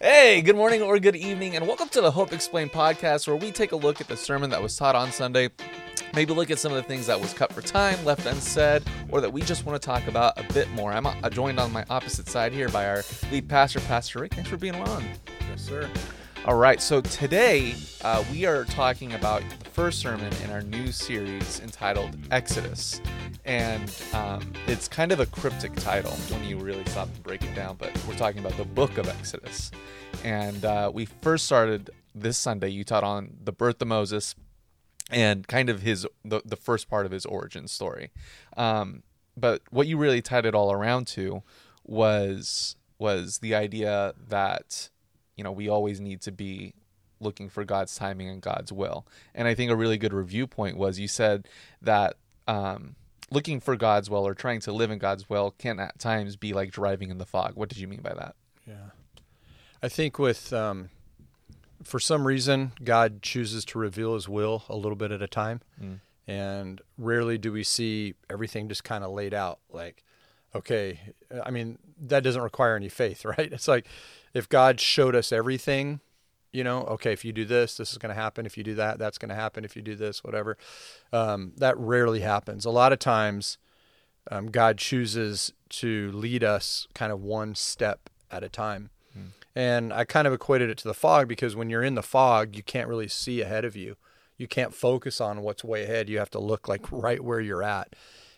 Hey, good morning or good evening, and welcome to the Hope Explained podcast, where we take a look at the sermon that was taught on Sunday, maybe look at some of the things that was cut for time, left unsaid, or that we just want to talk about a bit more. I'm uh, joined on my opposite side here by our lead pastor, Pastor Rick. Thanks for being on. Yes, sir. All right, so today uh, we are talking about the first sermon in our new series entitled Exodus. And um, it's kind of a cryptic title when you really stop and break it down, but we're talking about the book of Exodus. And uh, we first started this Sunday, you taught on the birth of Moses and kind of his the, the first part of his origin story. Um, but what you really tied it all around to was was the idea that you know, we always need to be looking for God's timing and God's will. And I think a really good review point was you said that um, looking for God's will or trying to live in God's will can at times be like driving in the fog. What did you mean by that? Yeah. I think with, um, for some reason, God chooses to reveal his will a little bit at a time. Mm. And rarely do we see everything just kind of laid out like, okay, I mean, that doesn't require any faith, right? It's like, if God showed us everything, you know, okay, if you do this, this is going to happen. If you do that, that's going to happen. If you do this, whatever. Um, that rarely happens. A lot of times, um, God chooses to lead us kind of one step at a time. Hmm. And I kind of equated it to the fog because when you're in the fog, you can't really see ahead of you. You can't focus on what's way ahead. You have to look like right where you're at.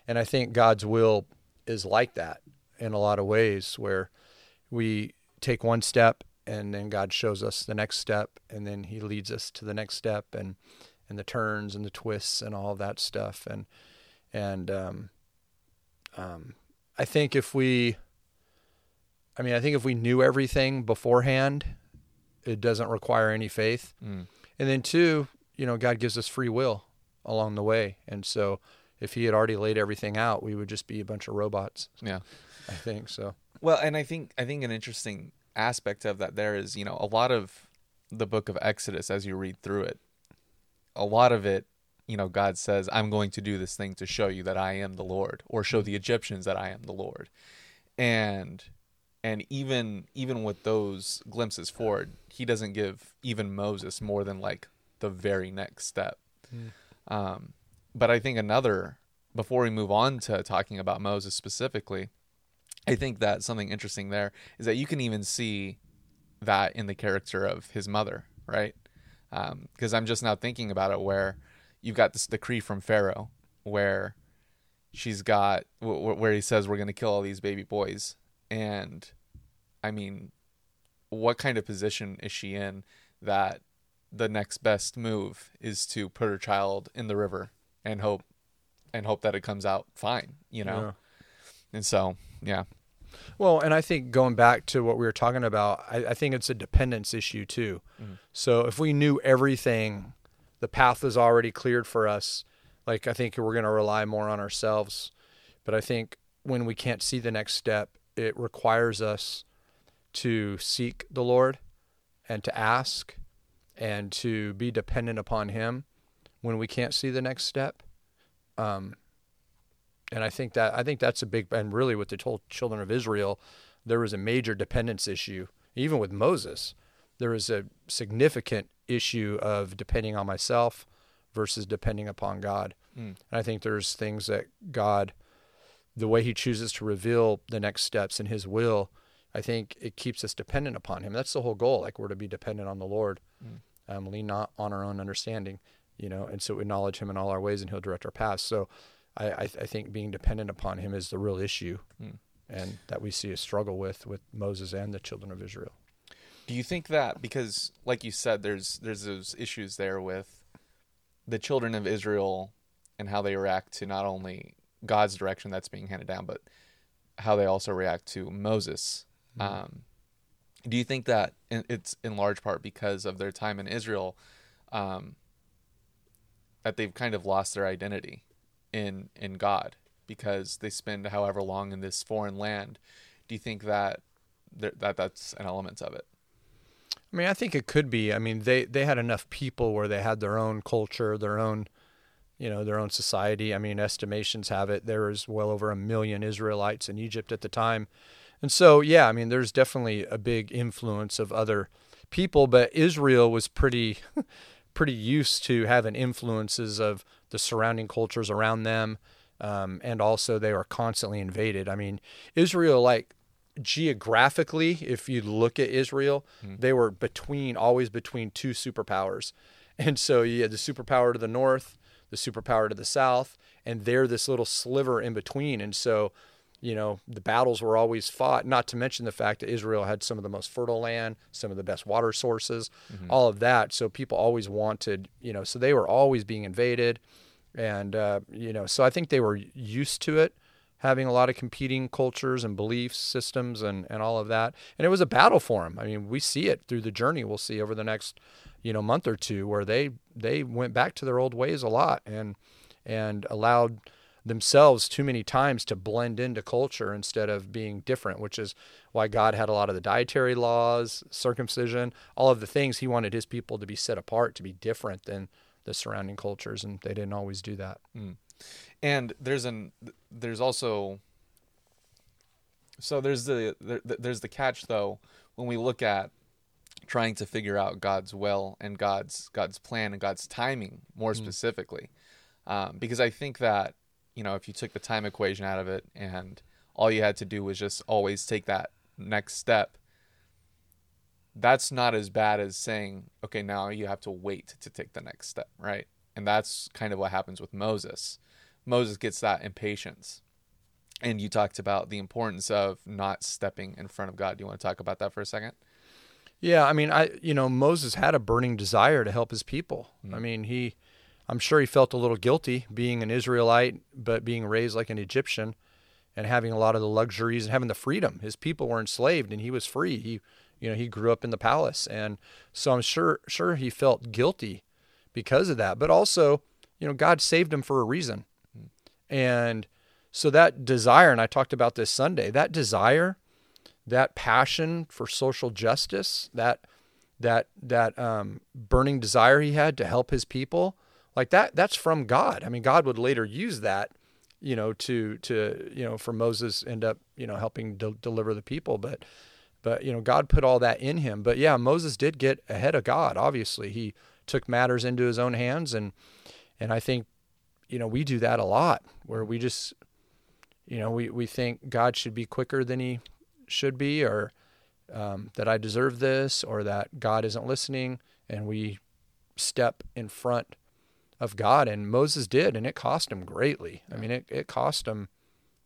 And I think God's will is like that in a lot of ways where we take one step and then God shows us the next step and then he leads us to the next step and and the turns and the twists and all that stuff. And and um, um, I think if we I mean I think if we knew everything beforehand it doesn't require any faith. Mm. and then two you know God gives us free will along the way. And so if he had already laid everything out we would just be a bunch of robots. Yeah. I think so well, and I think I think an interesting aspect of that there is, you know, a lot of the book of Exodus as you read through it, a lot of it, you know, God says, "I'm going to do this thing to show you that I am the Lord," or show the Egyptians that I am the Lord. And and even even with those glimpses forward, he doesn't give even Moses more than like the very next step. Mm. Um, but I think another before we move on to talking about Moses specifically, I think that something interesting there is that you can even see that in the character of his mother, right? Because um, I'm just now thinking about it, where you've got this decree from Pharaoh, where she's got where he says we're going to kill all these baby boys, and I mean, what kind of position is she in that the next best move is to put her child in the river and hope and hope that it comes out fine, you know? And so yeah. Well, and I think going back to what we were talking about, I, I think it's a dependence issue too. Mm-hmm. So if we knew everything, the path is already cleared for us. Like I think we're going to rely more on ourselves. But I think when we can't see the next step, it requires us to seek the Lord and to ask and to be dependent upon Him when we can't see the next step. Um, and I think that I think that's a big and really with the whole children of Israel, there was a major dependence issue. Even with Moses, there was a significant issue of depending on myself versus depending upon God. Mm. And I think there's things that God, the way He chooses to reveal the next steps in His will, I think it keeps us dependent upon Him. That's the whole goal. Like we're to be dependent on the Lord, mm. um, lean not on our own understanding, you know, and so we acknowledge Him in all our ways, and He'll direct our paths. So I, I, I think being dependent upon him is the real issue, hmm. and that we see a struggle with with Moses and the children of Israel. Do you think that because, like you said, there's there's those issues there with the children of Israel and how they react to not only God's direction that's being handed down, but how they also react to Moses. Mm-hmm. Um, do you think that it's in large part because of their time in Israel um, that they've kind of lost their identity? In in God because they spend however long in this foreign land. Do you think that that that's an element of it? I mean, I think it could be. I mean, they they had enough people where they had their own culture, their own you know their own society. I mean, estimations have it there was well over a million Israelites in Egypt at the time, And so, yeah, I mean, there's definitely a big influence of other people, but Israel was pretty, pretty used to having influences of the surrounding cultures around them, um, and also they were constantly invaded. I mean, Israel, like geographically, if you look at Israel, mm. they were between always between two superpowers, and so you had the superpower to the north, the superpower to the south, and they're this little sliver in between, and so you know, the battles were always fought, not to mention the fact that Israel had some of the most fertile land, some of the best water sources, mm-hmm. all of that. So people always wanted, you know, so they were always being invaded. And, uh, you know, so I think they were used to it, having a lot of competing cultures and beliefs, systems, and, and all of that. And it was a battle for them. I mean, we see it through the journey we'll see over the next, you know, month or two where they, they went back to their old ways a lot and, and allowed, themselves too many times to blend into culture instead of being different, which is why God had a lot of the dietary laws, circumcision, all of the things he wanted his people to be set apart, to be different than the surrounding cultures, and they didn't always do that. Mm. And there's an there's also so there's the there, there's the catch though when we look at trying to figure out God's will and God's God's plan and God's timing more mm. specifically, um, because I think that you know, if you took the time equation out of it and all you had to do was just always take that next step, that's not as bad as saying, okay, now you have to wait to take the next step, right? And that's kind of what happens with Moses. Moses gets that impatience. And you talked about the importance of not stepping in front of God. Do you want to talk about that for a second? Yeah, I mean, I you know, Moses had a burning desire to help his people. Mm-hmm. I mean, he I'm sure he felt a little guilty being an Israelite, but being raised like an Egyptian and having a lot of the luxuries and having the freedom. His people were enslaved and he was free. He, you know, he grew up in the palace. And so I'm sure, sure he felt guilty because of that. But also, you know, God saved him for a reason. And so that desire, and I talked about this Sunday, that desire, that passion for social justice, that that that um, burning desire he had to help his people, like that that's from God. I mean, God would later use that, you know, to to you know for Moses end up you know helping de- deliver the people, but but you know God put all that in him. But yeah, Moses did get ahead of God. Obviously, he took matters into his own hands, and and I think you know we do that a lot where we just you know we we think God should be quicker than he should be, or um, that I deserve this, or that God isn't listening, and we step in front of God. And Moses did, and it cost him greatly. I mean, it, it cost him,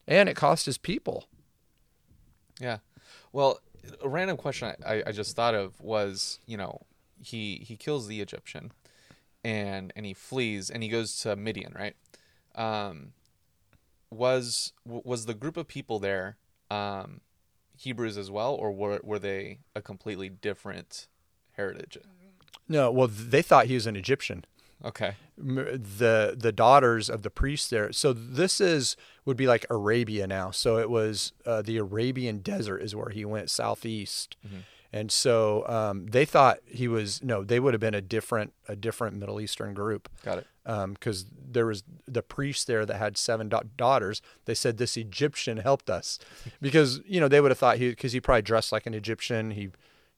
and it cost his people. Yeah. Well, a random question I, I just thought of was, you know, he he kills the Egyptian, and and he flees and he goes to Midian, right? Um, was was the group of people there um, Hebrews as well, or were were they a completely different heritage? No, well, they thought he was an Egyptian. Okay. The the daughters of the priests there. So this is would be like Arabia now. So it was uh, the Arabian desert is where he went southeast. Mm-hmm. And so um, they thought he was no, they would have been a different a different Middle Eastern group. Got it. Because um, there was the priest there that had seven da- daughters. They said this Egyptian helped us because you know they would have thought he because he probably dressed like an Egyptian. He,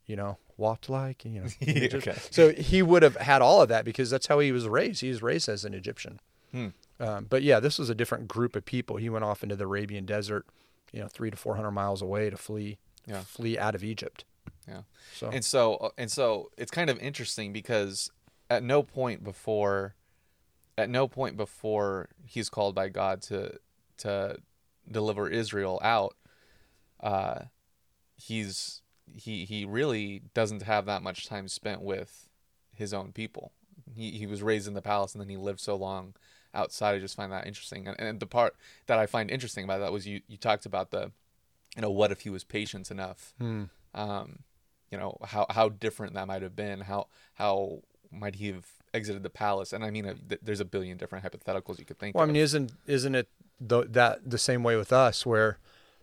you know, walked like, you know. okay. So he would have had all of that because that's how he was raised. He was raised as an Egyptian. Hmm. Um, but yeah, this was a different group of people. He went off into the Arabian desert, you know, three to four hundred miles away to flee, yeah. flee out of Egypt. Yeah. So and so uh, and so it's kind of interesting because at no point before, at no point before he's called by God to to deliver Israel out, uh, he's he he really doesn't have that much time spent with his own people. He he was raised in the palace and then he lived so long outside. I just find that interesting. And, and the part that I find interesting about that was you you talked about the you know what if he was patient enough. Hmm. Um, you know how how different that might have been. How how might he have exited the palace? And I mean, uh, there's a billion different hypotheticals you could think. Well, of. I mean, isn't isn't it the, that the same way with us where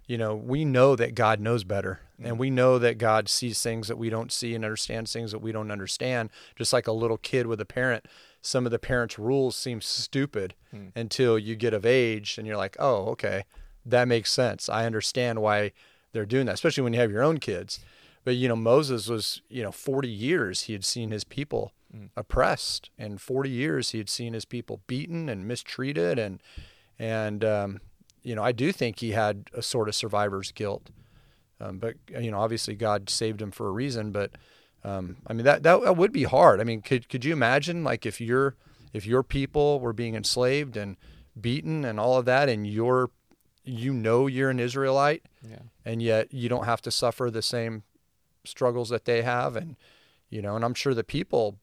you know, we know that God knows better. Mm-hmm. And we know that God sees things that we don't see and understands things that we don't understand. Just like a little kid with a parent, some of the parents' rules seem stupid mm. until you get of age and you're like, oh, okay, that makes sense. I understand why they're doing that, especially when you have your own kids. But you know, Moses was you know 40 years he had seen his people Mm. oppressed, and 40 years he had seen his people beaten and mistreated, and and um, you know I do think he had a sort of survivor's guilt. Um, but you know, obviously God saved him for a reason. But um, I mean that, that that would be hard. I mean, could could you imagine like if your if your people were being enslaved and beaten and all of that, and you're you know you're an Israelite, Yeah. and yet you don't have to suffer the same struggles that they have, and you know, and I'm sure the people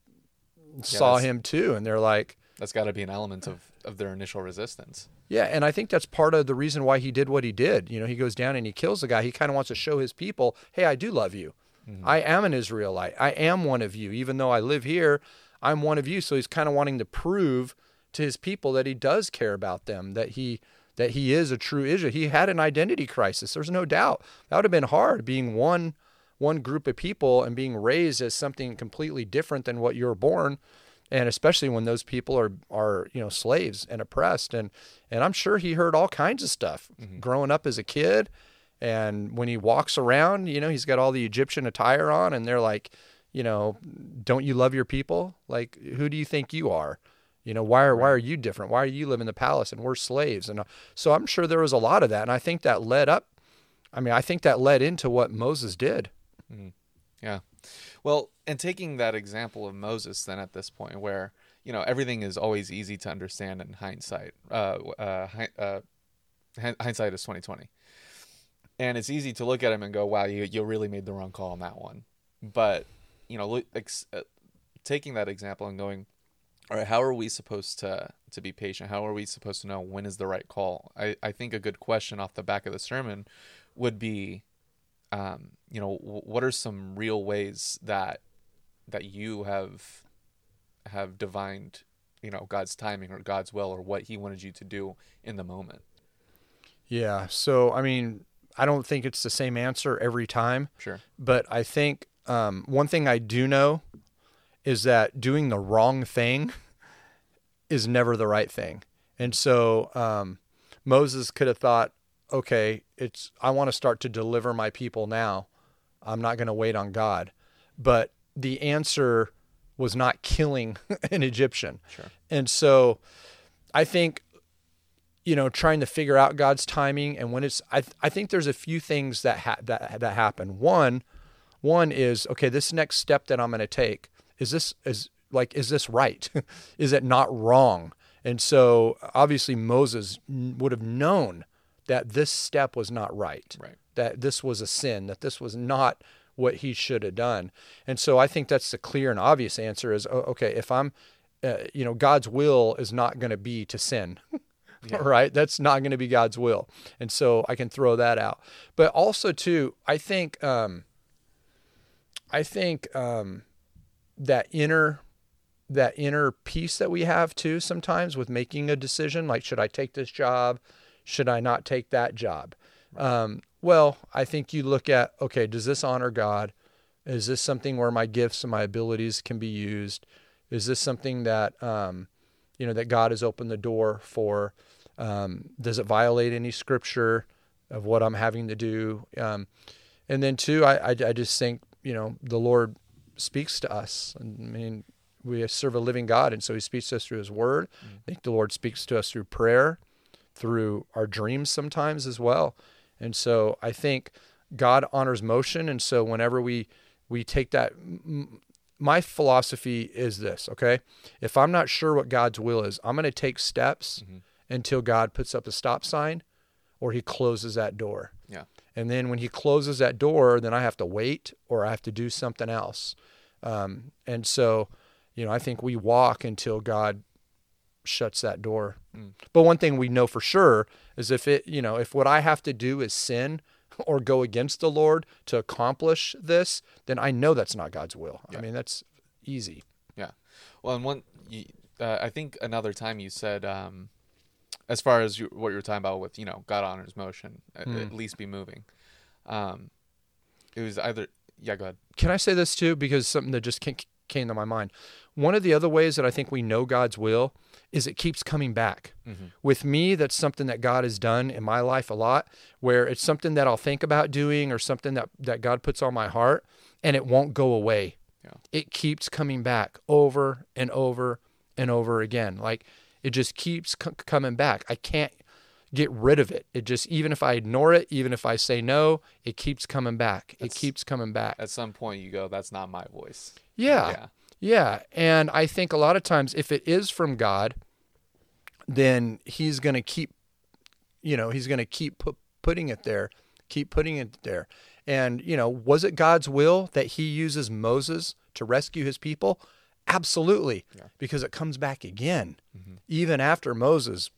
saw him too, and they're like, That's got to be an element of, of their initial resistance. Yeah, and I think that's part of the reason why he did what he did. You know, he goes down and he kills the guy. He kind of wants to show his people, "Hey, I do love you. Mm-hmm. I am an Israelite. I am one of you. Even though I live here, I'm one of you." So he's kind of wanting to prove to his people that he does care about them, that he that he is a true Israel. He had an identity crisis. There's no doubt. That would have been hard being one one group of people and being raised as something completely different than what you're born and especially when those people are are you know slaves and oppressed. And and I'm sure he heard all kinds of stuff growing up as a kid. And when he walks around you know he's got all the Egyptian attire on and they're like you know don't you love your people? Like who do you think you are? You know why are why are you different? Why are you live in the palace and we're slaves? And uh, so I'm sure there was a lot of that. And I think that led up I mean I think that led into what Moses did. Yeah. Well, and taking that example of Moses, then at this point, where you know everything is always easy to understand in hindsight. Uh, uh, uh, hindsight is twenty twenty, and it's easy to look at him and go, "Wow, you you really made the wrong call on that one." But you know, ex- uh, taking that example and going, all right, how are we supposed to to be patient? How are we supposed to know when is the right call? I, I think a good question off the back of the sermon would be, um, you know, w- what are some real ways that that you have have divined, you know, God's timing or God's will or what He wanted you to do in the moment? yeah so I mean I don't think it's the same answer every time Sure. but I think um, one thing I do know is that doing the wrong thing is never the right thing. And so um, Moses could have thought, okay, it's I want to start to deliver my people now. I'm not going to wait on God. But the answer was not killing an Egyptian. Sure. And so I think you know trying to figure out God's timing and when it's I I think there's a few things that ha- that that happen. One one is okay, this next step that I'm going to take is this is like is this right? is it not wrong? And so obviously Moses n- would have known that this step was not right. Right. That this was a sin, that this was not what he should have done. And so I think that's the clear and obvious answer is okay, if I'm uh, you know God's will is not going to be to sin. right? That's not going to be God's will. And so I can throw that out. But also too, I think um I think um that inner that inner peace that we have too sometimes with making a decision like should I take this job? Should I not take that job? Um well, I think you look at okay, does this honor God? Is this something where my gifts and my abilities can be used? Is this something that um you know that God has opened the door for? Um, does it violate any scripture of what I'm having to do? Um, and then two, I, I, I just think you know the Lord speaks to us. I mean, we serve a living God, and so He speaks to us through His Word. I think the Lord speaks to us through prayer, through our dreams sometimes as well. And so I think God honors motion, and so whenever we we take that my philosophy is this, okay? If I'm not sure what God's will is, I'm going to take steps until God puts up a stop sign or he closes that door. Yeah. And then when he closes that door, then I have to wait or I have to do something else. Um, and so, you know, I think we walk until God shuts that door. But one thing we know for sure is if it, you know, if what I have to do is sin or go against the Lord to accomplish this, then I know that's not God's will. I mean, that's easy. Yeah. Well, and one, uh, I think another time you said, um, as far as you, what you were talking about with, you know, God honors motion, at, at least be moving. Um, it was either, yeah, go ahead. Can I say this too? Because something that just came, came to my mind. One of the other ways that I think we know God's will is it keeps coming back. Mm-hmm. With me, that's something that God has done in my life a lot, where it's something that I'll think about doing or something that, that God puts on my heart and it won't go away. Yeah. It keeps coming back over and over and over again. Like it just keeps c- coming back. I can't get rid of it. It just, even if I ignore it, even if I say no, it keeps coming back. That's- it keeps coming back. At some point, you go, "That's not my voice." Yeah. Yeah. Yeah. And I think a lot of times, if it is from God, then He's going to keep, you know, He's going to keep pu- putting it there, keep putting it there. And, you know, was it God's will that He uses Moses to rescue His people? Absolutely. Yeah. Because it comes back again, Mhm. even after Moses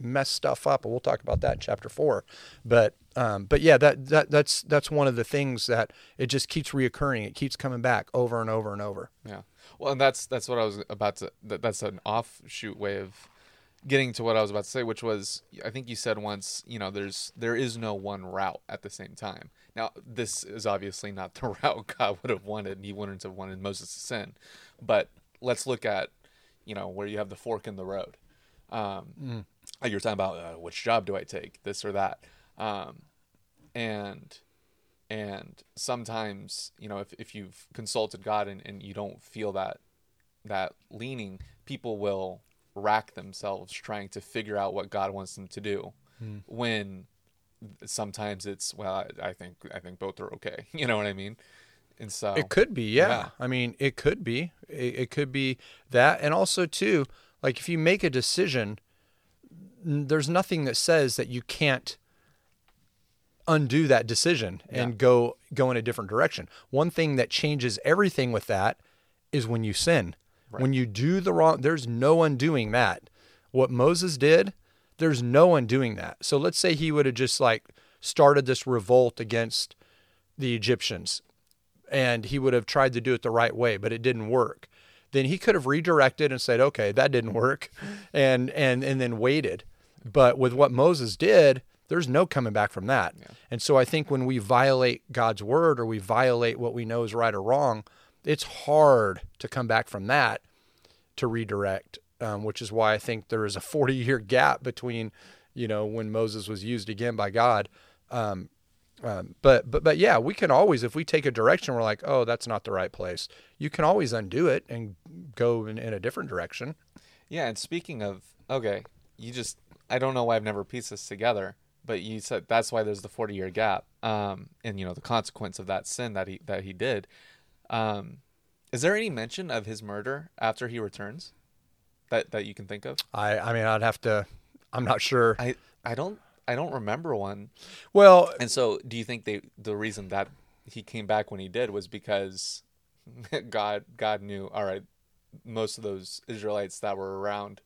messed stuff up. And we'll talk about that in chapter four. But, um, but yeah, that, that, that's, that's one of the things that it just keeps reoccurring. It keeps coming back over and over and over. Yeah. Well, and that's that's what I was about to. That, that's an offshoot way of getting to what I was about to say, which was I think you said once. You know, there's there is no one route at the same time. Now, this is obviously not the route God would have wanted. He wouldn't have wanted Moses to sin. But let's look at, you know, where you have the fork in the road. Um, like you're talking about uh, which job do I take, this or that, um, and and sometimes you know if, if you've consulted god and, and you don't feel that that leaning people will rack themselves trying to figure out what god wants them to do hmm. when sometimes it's well I, I think i think both are okay you know what i mean and so It could be, yeah. Yeah. I mean, it could be. It, it could be that, and also too, like if you make a decision, there's nothing that says that you can't undo that decision and Yeah. go go in a different direction. One thing that changes everything with that is when you sin. When you do the wrong, there's no undoing that. What Moses did, there's no undoing that. So let's say he would have just like started this revolt against the Egyptians and he would have tried to do it the right way, but it didn't work. Then he could have redirected and said, "Okay, that didn't work," and and and then waited. But with what Moses did, there's no coming back from that. And so I think when we violate God's word or we violate what we know is right or wrong, it's hard to come back from that to redirect. Um, which is why I think there is a 40 year gap between, you know, when Moses was used again by God. Um, um, but but but yeah, we can always if we take a direction, we're like, oh, that's not the right place. You can always undo it and go in, in a different direction. Yeah, and speaking of okay, you just I don't know why I've never pieced this together, but you said that's why there's the 40 year gap, um, and you know the consequence of that sin that he that he did. Um, is there any mention of his murder after he returns that that you can think of? I I mean, I'd have to. I'm not sure. I I don't I don't remember one. Well, And so, do you think they the reason that he came back when he did was because God God knew all right, most of those Israelites that were around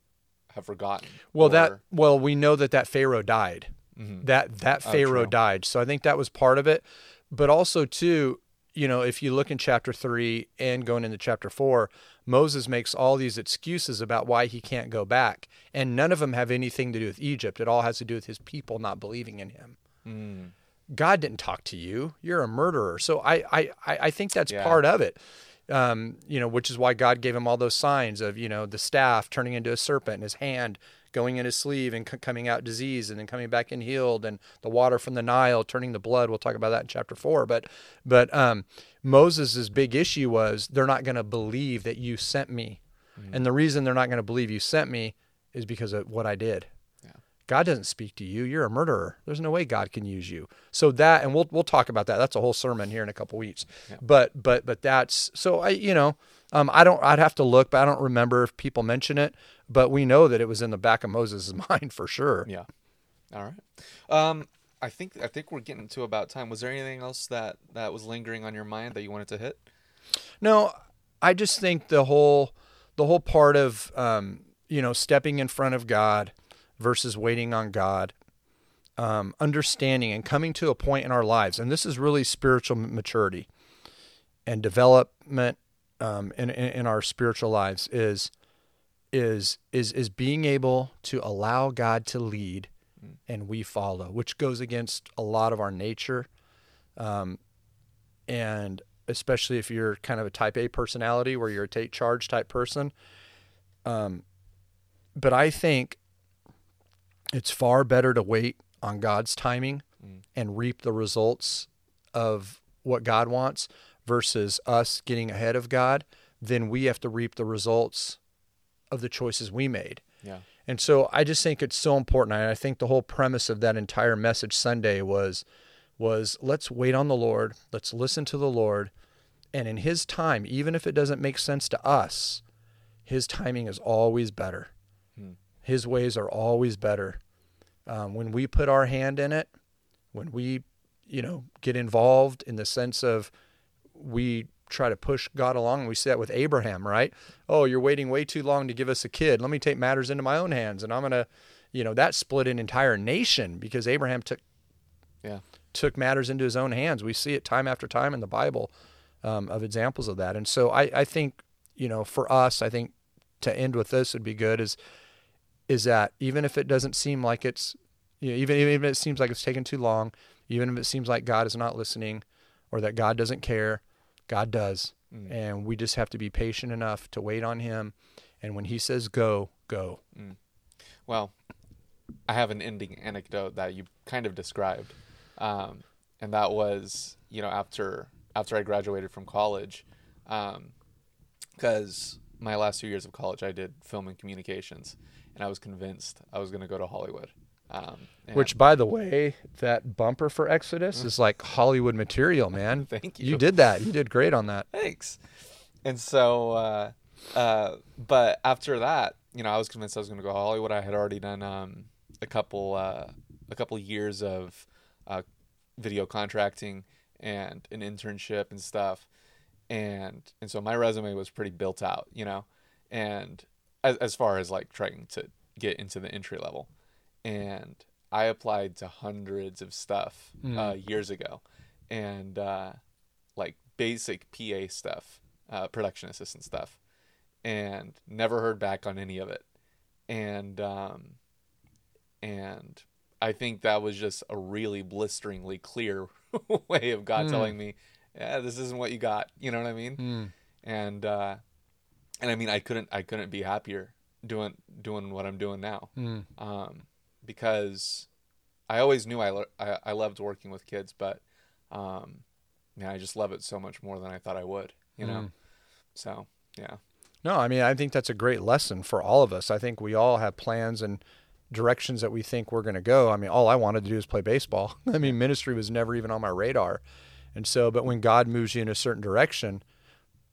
have forgotten. well that well we know that that Pharaoh died. Mhm. That that Oh, Pharaoh true. died. So I think that was part of it. But also too, you know, if you look in chapter three and going into chapter four, Moses makes all these excuses about why he can't go back, and none of them have anything to do with Egypt. It all has to do with his people not believing in him. Mm. God didn't talk to you. You're a murderer. So I I I I think that's Yeah. part of it. Um, you know, which is why God gave him all those signs of you know the staff turning into a serpent and his hand going in his sleeve and c- coming out diseased and then coming back in healed and the water from the Nile turning to blood. We'll talk about that in chapter four. But but um, Moses' big issue was they're not going to believe that you sent me, and the reason they're not going to believe you sent me is because of what I did. God doesn't speak to you. You're a murderer. There's no way God can use you. So that, and we'll we'll talk about that. That's a whole sermon here in a couple weeks. Yeah. But but but that's so I you know um, I don't I'd have to look, but I don't remember if people mention it. But we know that it was in the back of Moses' mind for sure. Yeah. All right. Um, I think I think we're getting to about time. Was there anything else that that was lingering on your mind that you wanted to hit? No, I just think the whole the whole part of um, you know stepping in front of God versus waiting on God, um, understanding and coming to a point in our lives, and this is really spiritual maturity and development um, in, in our spiritual lives is is is is being able to allow God to lead and we follow, which goes against a lot of our nature. Um, and especially if you're kind of a type A personality where you're a take charge type person. Um, but I think it's far better to wait on God's timing Mm. and reap the results of what God wants versus us getting ahead of God. Then we have to reap the results of the choices we made. Yeah. And so I just think it's so important. And I think the whole premise of that entire message Sunday was was let's wait on the Lord, let's listen to the Lord, and in his time, even if it doesn't make sense to us, his timing is always better. Hmm. His ways are always better. Um, when we put our hand in it, when we, you know, get involved in the sense of we try to push God along. And we see that with Abraham, right? Oh, you're waiting way too long to give us a kid. Let me take matters into my own hands, and I'm gonna, you know, that split an entire nation because Abraham took Yeah. took matters into his own hands. We see it time after time in the Bible um, of examples of that. And so I, I think, you know, for us, I think to end with this would be good is is that even if it doesn't seem like it's, you know, even even if it seems like it's taken too long, even if it seems like God is not listening, or that God doesn't care, God does, Mm. and we just have to be patient enough to wait on Him. And when He says go, go. Well, I have an ending anecdote that you kind of described, um, and that was you know after after I graduated from college, because my last two years of college I did film and communications, and I was convinced I was going to go to Hollywood. Um, Which, by the way, that bumper for Exodus is like Hollywood material, man. Thank You you. did that. You did great on that. thanks. And so, uh, uh, but after that, you know, I was convinced I was going to go to Hollywood. I had already done um, a couple uh, a couple years of uh, video contracting and an internship and stuff, and and so my resume was pretty built out, you know, and as as far as like trying to get into the entry level, and I applied to hundreds of stuff uh, years ago, and uh, like basic PA stuff, uh, production assistant stuff, and never heard back on any of it. And um, and I think that was just a really blisteringly clear way of God Mm. telling me, yeah, this isn't what you got. You know what I mean? Mm. And uh, and I mean, I couldn't I couldn't be happier doing doing what I'm doing now Mm. um, because I always knew I, lo- I I loved working with kids, but um, man, I just love it so much more than I thought I would. You know, Mm. so yeah, No, I mean, I think that's a great lesson for all of us. I think we all have plans and directions that we think we're going to go. I mean, all I wanted to do was play baseball. I mean, ministry was never even on my radar. And so, but when God moves you in a certain direction,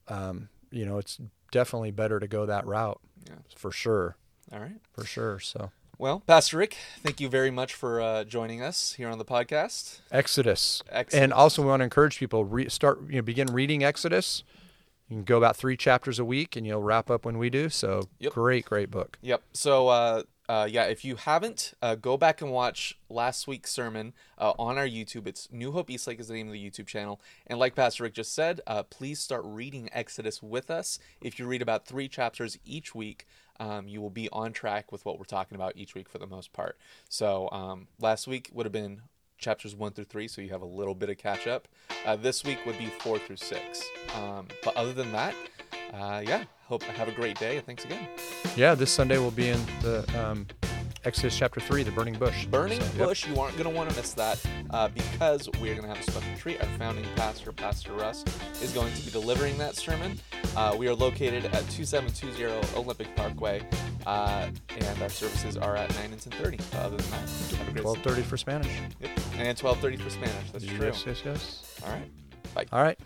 um, you know, it's definitely better to go that route Yeah. for sure. all right. For sure. So, Well, Pastor Rick, thank you very much for uh, joining us here on the podcast. Exodus. Exodus. And also, we want to encourage people re- start, you know, begin reading Exodus. You can go about three chapters a week, and you'll wrap up when we do. So, Yep. great, great book. Yep. So, uh, uh, yeah, if you haven't, uh, go back and watch last week's sermon uh, on our YouTube. It's New Hope Eastlake is the name of the YouTube channel. And like Pastor Rick just said, uh, please start reading Exodus with us. If you read about three chapters each week, um, you will be on track with what we're talking about each week for the most part. So, um, last week would have been chapters one through three, so you have a little bit of catch up. Uh, this week would be four through six. Um, but other than that, uh, yeah, hope have a great day. Thanks again. Yeah, this Sunday we'll be in the um, Exodus chapter 3, the burning bush. Burning So, yep. Bush, you aren't going to want to miss that uh, because we're going to have a special treat. Our founding pastor, Pastor Russ, is going to be delivering that sermon. Uh, we are located at 2720 Olympic Parkway, uh, and our services are at 9 and 10.30. Uh, other than that, have a great 12:30 for Spanish. Yep. And 12.30 for Spanish. That's true. Yes, yes, yes. All right. Bye. All right.